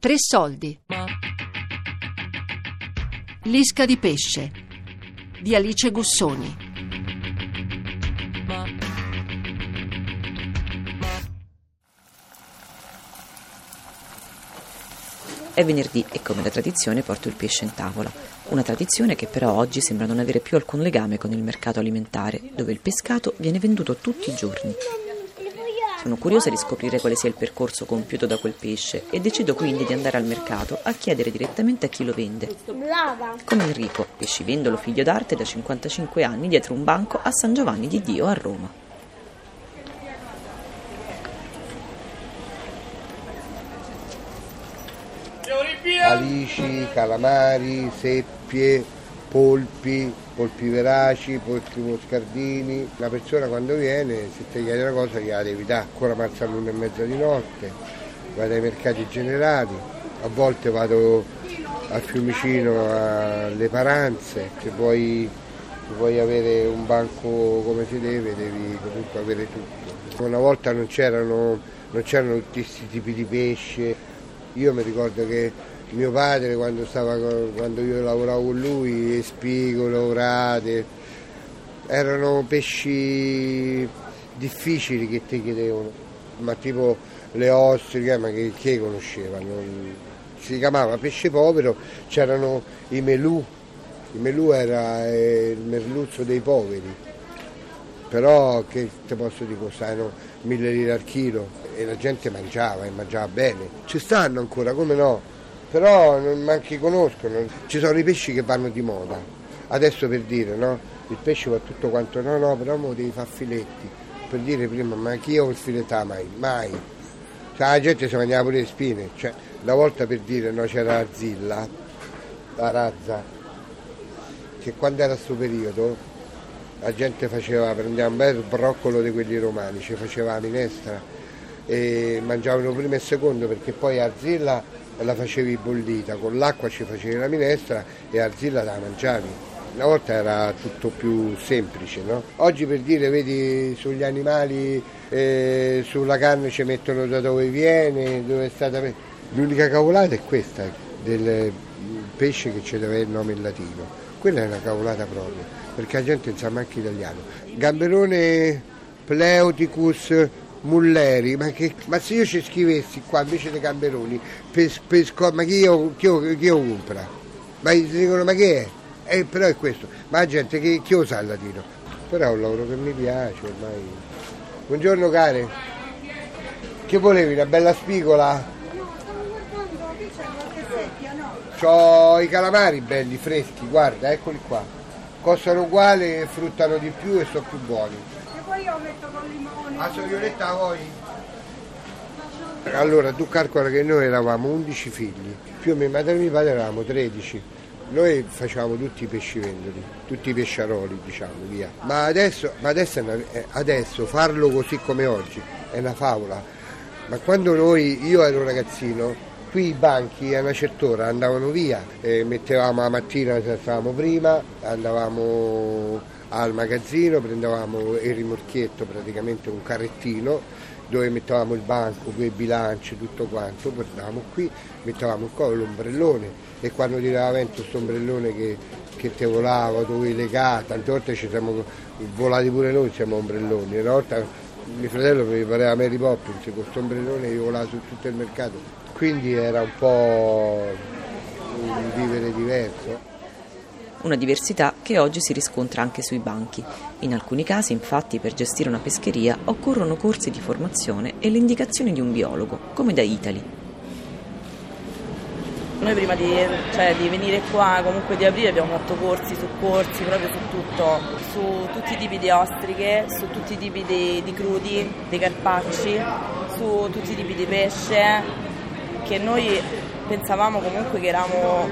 Tre soldi. L'isca di pesce di Alice Gussoni. È venerdì e come da tradizione porto il pesce in tavola. Una tradizione che però oggi sembra non avere più alcun legame con il mercato alimentare, dove il pescato viene venduto tutti i giorni. Sono curiosa di scoprire quale sia il percorso compiuto da quel pesce e decido quindi di andare al mercato a chiedere direttamente a chi lo vende. Come Enrico, pescivendolo figlio d'arte da 55 anni dietro un banco a San Giovanni di Dio a Roma. alici, calamari, seppie, polpi, polpi veraci, polpi moscardini. La persona quando viene, se ti chiede una cosa, gliela devi dare. Ancora marzo all'una e mezza di notte, vado ai mercati generali, a volte vado a Fiumicino alle Paranze, se vuoi, se vuoi avere un banco come si deve devi comunque avere tutto. Una volta non c'erano, non c'erano tutti questi tipi di pesce, io mi ricordo che mio padre quando, stava, quando io lavoravo con lui, spigolo, orate, erano pesci difficili che ti chiedevano, ma tipo le ostriche, ma che, che conoscevano? Si chiamava pesce povero, c'erano i melù, il melù era eh, il merluzzo dei poveri, però che te posso dire, costavano mille lire al chilo e la gente mangiava e mangiava bene. Ci stanno ancora, come no? Però non manchi conoscono, ci sono i pesci che vanno di moda, adesso per dire no, il pesce va tutto quanto, no no però mo devi fare filetti, per dire prima ma chi ho il filetto? Mai, mai, cioè, la gente si mangiava pure le spine, cioè, una volta per dire no c'era la zilla, la razza, che quando era questo periodo la gente faceva, prendeva un bel broccolo di quelli romani, ci faceva la minestra e mangiavano primo e secondo perché poi a zilla la facevi bollita, con l'acqua ci facevi la minestra e arzilla la mangiavi. Una volta era tutto più semplice, no? Oggi per dire, vedi, sugli animali, eh, sulla carne ci mettono da dove viene, dove è stata... L'unica cavolata è questa, del pesce che ci deve avere il nome in latino. Quella è una cavolata proprio, perché la gente non sa manco italiano. Gamberone Pleuticus Mulleri, ma, che, ma, se io ci scrivessi qua invece dei Gamberoni, per, per, ma chi io, chi, io, chi io compra? Ma ti dicono ma che è? Eh, però è questo, ma la gente che, chi lo sa il latino? Però è un lavoro che mi piace ormai. Buongiorno care, che volevi? Una bella spigola? Ho i calamari belli, freschi, guarda, eccoli qua. Costano uguali, fruttano di più e sono più buoni io metto con limone. A Soglioletta voi? Allora tu calcola che noi eravamo 11 figli, più mia madre e mio padre eravamo 13. Noi facevamo tutti i pescivendoli, tutti i pesciaroli, diciamo, via. Ma adesso, ma adesso, eh, adesso farlo così come oggi è una favola. Ma quando noi, io ero ragazzino, qui i banchi a una certa ora andavano via, eh, mettevamo la mattina, stavamo prima, andavamo al magazzino, prendevamo il rimorchietto, praticamente un carrettino dove mettevamo il banco, due bilanci, tutto quanto, portavamo qui, mettevamo qua l'ombrellone e quando tirava vento questo ombrellone che, che te volava, dove legato, tante volte ci siamo volati pure noi, siamo ombrelloni, una volta mio fratello mi pareva Mary Poppins, con questo ombrellone io volavo su tutto il mercato, quindi era un po' un vivere diverso una diversità che oggi si riscontra anche sui banchi. In alcuni casi, infatti, per gestire una pescheria occorrono corsi di formazione e le indicazioni di un biologo, come da Italy. Noi prima di, cioè, di, venire qua, comunque di aprire, abbiamo fatto corsi su corsi proprio su tutto, su tutti i tipi di ostriche, su tutti i tipi di, di crudi, dei carpacci, su tutti i tipi di pesce, che noi pensavamo comunque che eravamo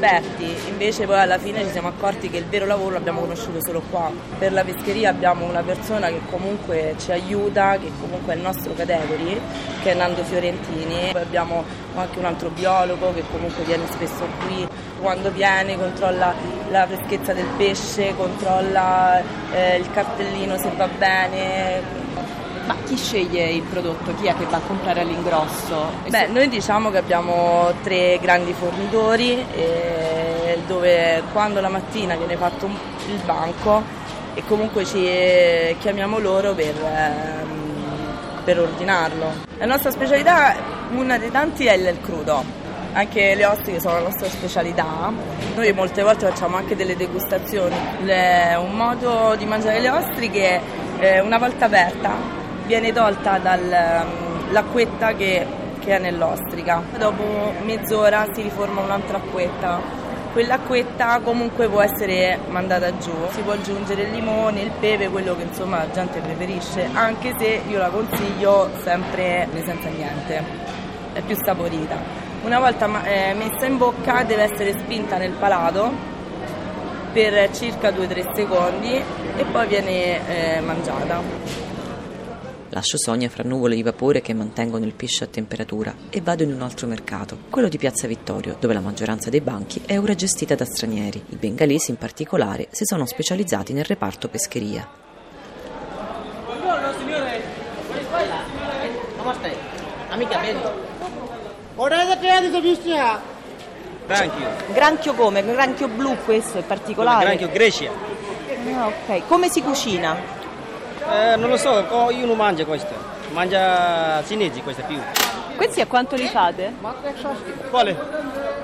esperti, invece poi alla fine ci siamo accorti che il vero lavoro l'abbiamo conosciuto solo qua. Per la pescheria abbiamo una persona che comunque ci aiuta, che comunque è il nostro category, che è Nando Fiorentini. Poi abbiamo anche un altro biologo che comunque viene spesso qui, quando viene controlla la freschezza del pesce, controlla eh, il cartellino se va bene, Ma chi sceglie il prodotto? Chi è che va a comprare all'ingrosso? Beh, noi diciamo che abbiamo tre grandi fornitori dove quando la mattina viene fatto il banco e comunque ci chiamiamo loro per, ehm, per ordinarlo. La nostra specialità, una dei tanti, è il crudo anche le ostriche sono la nostra specialità. Noi molte volte facciamo anche delle degustazioni. Le, un modo di mangiare le ostriche, eh, una volta aperta, viene tolta dall'acquetta che, che è nell'ostrica. Dopo mezz'ora si riforma un'altra acquetta quell'acquetta comunque può essere mandata giù, si può aggiungere il limone, il pepe, quello che insomma la gente preferisce, anche se io la consiglio sempre senza niente, è più saporita. Una volta eh, messa in bocca deve essere spinta nel palato per circa 2-3 secondi e poi viene eh, mangiata. Lascio Sonia fra nuvole di vapore che mantengono il pesce a temperatura e vado in un altro mercato, quello di Piazza Vittorio, dove la maggioranza dei banchi è ora gestita da stranieri. I bengalesi in particolare si sono specializzati nel reparto pescheria. Buongiorno signore, come stai? Amica, bene? Granchio. Granchio come? Granchio blu questo è particolare? Granchio Grecia. Ah, ok. Come si cucina? Eh, non lo so, io non mangio questo. Mangia cinesi questo più. Questi a quanto li fate? Quale?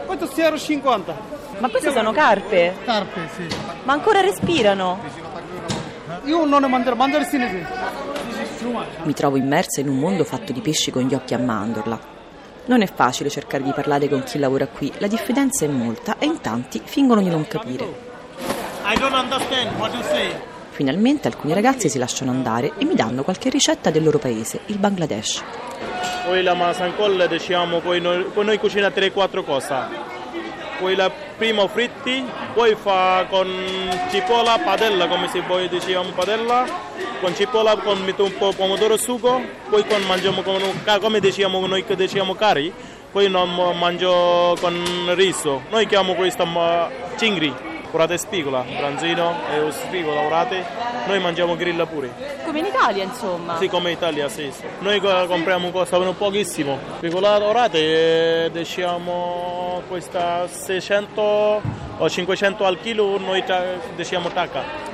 Questo 6,50 Ma queste sono carpe? Carpe, sì. Ma ancora respirano? Io non ne mangerò, mangiare cinesi. Mi trovo immersa in un mondo fatto di pesci con gli occhi a mandorla. Non è facile cercare di parlare con chi lavora qui, la diffidenza è molta e in tanti fingono di non capire. I don't understand what you say. Finalmente alcuni ragazzi si lasciano andare e mi danno qualche ricetta del loro paese, il Bangladesh. Poi la masancol diciamo, poi noi, poi noi cucina 3-4 cose. Poi la prima fritti, poi fa con cipolla, padella, come si vuole diciamo padella, con cipolla, con metto un po' pomodoro sugo, poi con mangiamo con, come diciamo noi che diciamo curry, poi non mangio con riso. Noi chiamiamo questa cingri, curate spigola, branzino e spigola lavorate. Noi mangiamo grilla pure. Come in Italia, insomma. Sì, come in Italia, sì, sì. Noi compriamo costano pochissimo. Spigola lavorate diciamo questa 600 o 500 al chilo, noi diciamo tacca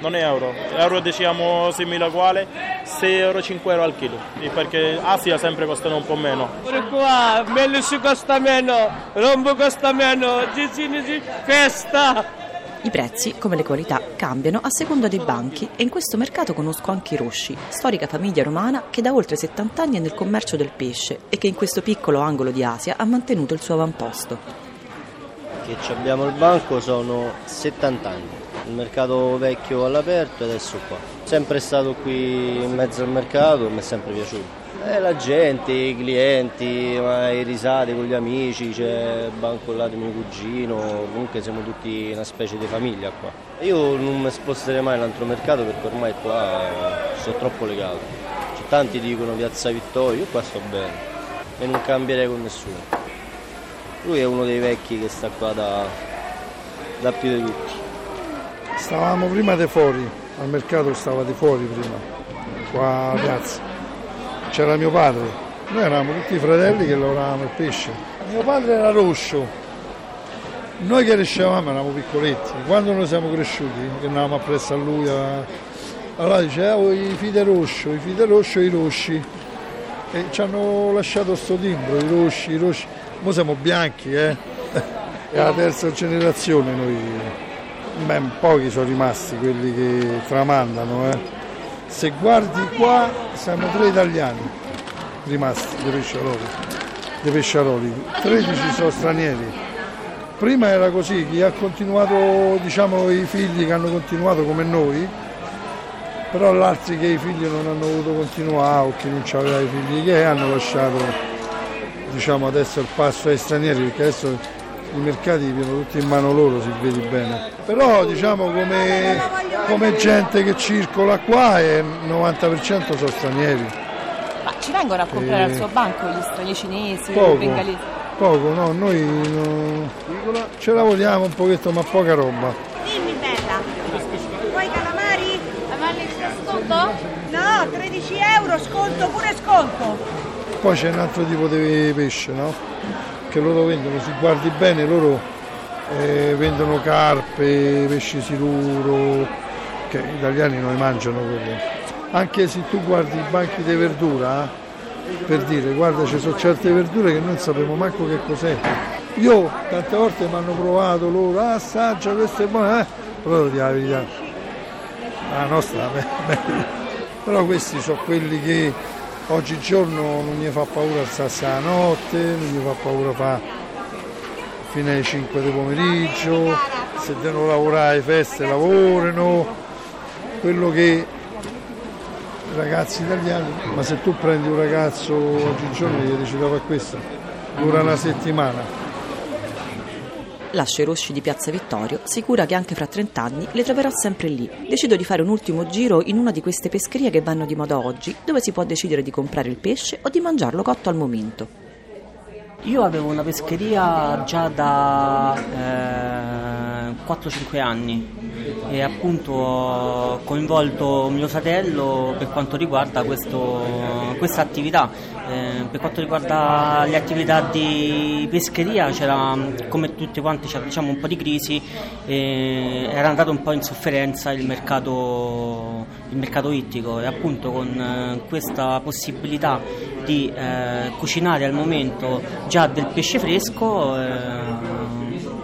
non è euro, euro diciamo simile uguale, 6 euro, 5 euro al chilo, perché Asia sempre costano un po' meno. Pure qua, Mellusi costa meno, Rombo costa meno, Gizinisi, festa! I prezzi, come le qualità, cambiano a seconda dei banchi e in questo mercato conosco anche i Rosci, storica famiglia romana che da oltre 70 anni è nel commercio del pesce e che in questo piccolo angolo di Asia ha mantenuto il suo avamposto. Che abbiamo il banco sono 70 anni il mercato vecchio all'aperto e adesso qua. Sempre stato qui in mezzo al mercato, mi è sempre piaciuto. Eh, la gente, i clienti, i risate con gli amici, c'è il banco là di mio cugino, comunque siamo tutti una specie di famiglia qua. Io non mi sposterei mai in un altro mercato perché ormai qua sono troppo legato. C'è tanti dicono piazza Vittorio, io qua sto bene e non cambierei con nessuno. Lui è uno dei vecchi che sta qua da, da più di tutti. Stavamo prima di fuori, al mercato stava di fuori prima, qua a piazza. C'era mio padre, noi eravamo tutti i fratelli che lavoravamo il pesce. Mio padre era roscio, noi che crescevamo eravamo piccoletti, quando noi siamo cresciuti, che andavamo appresso a lui, a... allora diceva oh, i fide roscio, i fide roscio e i rosci. E ci hanno lasciato sto timbro, i rosci, i rosci. Ora siamo bianchi, eh? È la terza generazione noi. Beh, pochi sono rimasti quelli che tramandano. Eh. Se guardi qua siamo tre italiani rimasti dei pesciaroli, dei pesciaroli. 13 sono stranieri. Prima era così, chi ha continuato, diciamo i figli che hanno continuato come noi, però altri che i figli non hanno voluto continuare o chi non aveva i figli che hanno lasciato diciamo adesso il passo ai stranieri perché adesso i mercati vivono tutti in mano loro, si vede bene. Però diciamo come, come gente che circola qua il 90% sono stranieri. Ma ci vengono a comprare e... al suo banco gli stranieri cinesi, poco, i bengalesi? Poco, no, noi no, ce lavoriamo un pochetto ma poca roba. Dimmi bella, vuoi calamari? Cavalli tutto? No, 13 10 euro sconto pure sconto. Poi c'è un altro tipo di pesce, no? Che loro vendono, se guardi bene, loro eh, vendono carpe, pesce siluro, che gli italiani non mangiano quelli. Anche se tu guardi i banchi di verdura, eh, per dire, guarda, ci sono certe verdure che non sappiamo manco che cos'è. Io tante volte mi hanno provato loro, ah, assaggia, questo è buono, eh? però di la verità, la nostra. Però questi sono quelli che oggigiorno non mi fa paura alzarsi la notte, non mi fa paura fare fino alle 5 del pomeriggio, se devono lavorare feste lavorano, quello che i ragazzi italiani, ma se tu prendi un ragazzo oggigiorno e gli dici da fare questo, dura una settimana. Lascio i rosci di Piazza Vittorio, sicura che anche fra 30 anni le troverò sempre lì. Decido di fare un ultimo giro in una di queste pescherie che vanno di moda oggi, dove si può decidere di comprare il pesce o di mangiarlo cotto al momento. Io avevo una pescheria già da eh, 4-5 anni e appunto ho coinvolto mio fratello per quanto riguarda questa attività. Eh, per quanto riguarda le attività di pescheria c'era come tutti quanti c'era diciamo, un po' di crisi e era andato un po' in sofferenza il mercato, il mercato ittico e appunto con eh, questa possibilità di eh, cucinare al momento già del pesce fresco eh,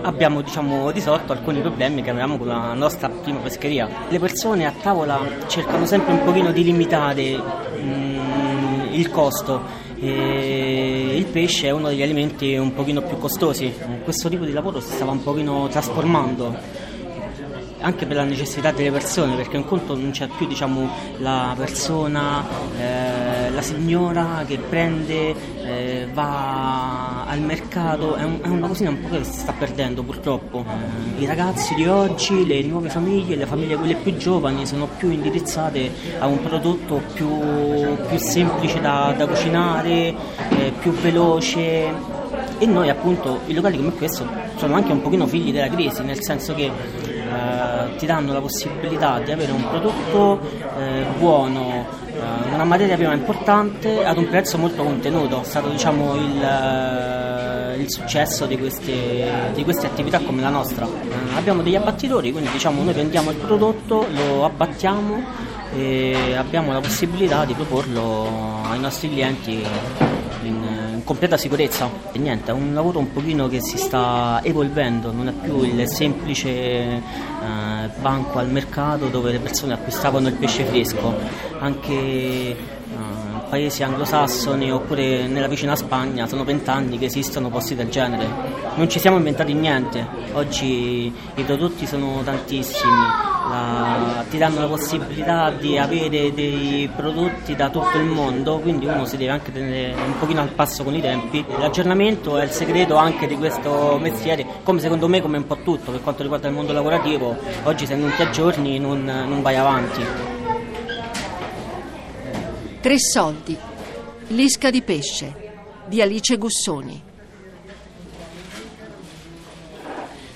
abbiamo diciamo, risolto alcuni problemi che avevamo con la nostra prima pescheria. Le persone a tavola cercano sempre un pochino di limitare mh, mm, il costo. E il pesce è uno degli alimenti un pochino più costosi. Questo tipo di lavoro si stava un pochino trasformando anche per la necessità delle persone, perché un conto non c'è più diciamo, la persona, eh, la signora che prende, eh, va al mercato, è, un, è, una cosina un po' che si sta perdendo purtroppo. I ragazzi di oggi, le nuove famiglie, le famiglie quelle più giovani sono più indirizzate a un prodotto più, più semplice da, da cucinare, eh, più veloce e noi appunto i locali come questo sono anche un pochino figli della crisi, nel senso che eh, ti danno la possibilità di avere un prodotto eh, buono, una materia prima importante ad un prezzo molto contenuto. È stato diciamo, il, eh, il successo di queste, di queste, attività come la nostra. Eh, abbiamo degli abbattitori, quindi diciamo, noi prendiamo il prodotto, lo abbattiamo e abbiamo la possibilità di proporlo ai nostri clienti completa sicurezza. E niente, è un lavoro un pochino che si sta evolvendo, non è più il semplice eh, banco al mercato dove le persone acquistavano il pesce fresco, anche eh, paesi anglosassoni oppure nella vicina Spagna sono vent'anni che esistono posti del genere. Non ci siamo inventati niente, oggi i prodotti sono tantissimi, la, ti danno la possibilità di avere dei prodotti da tutto il mondo, quindi uno si deve anche tenere un pochino al passo con i tempi. L'aggiornamento è il segreto anche di questo mestiere, come secondo me come un po' tutto per quanto riguarda il mondo lavorativo, oggi se non ti aggiorni non, non vai avanti. Tre soldi, l'isca di pesce di Alice Gussoni.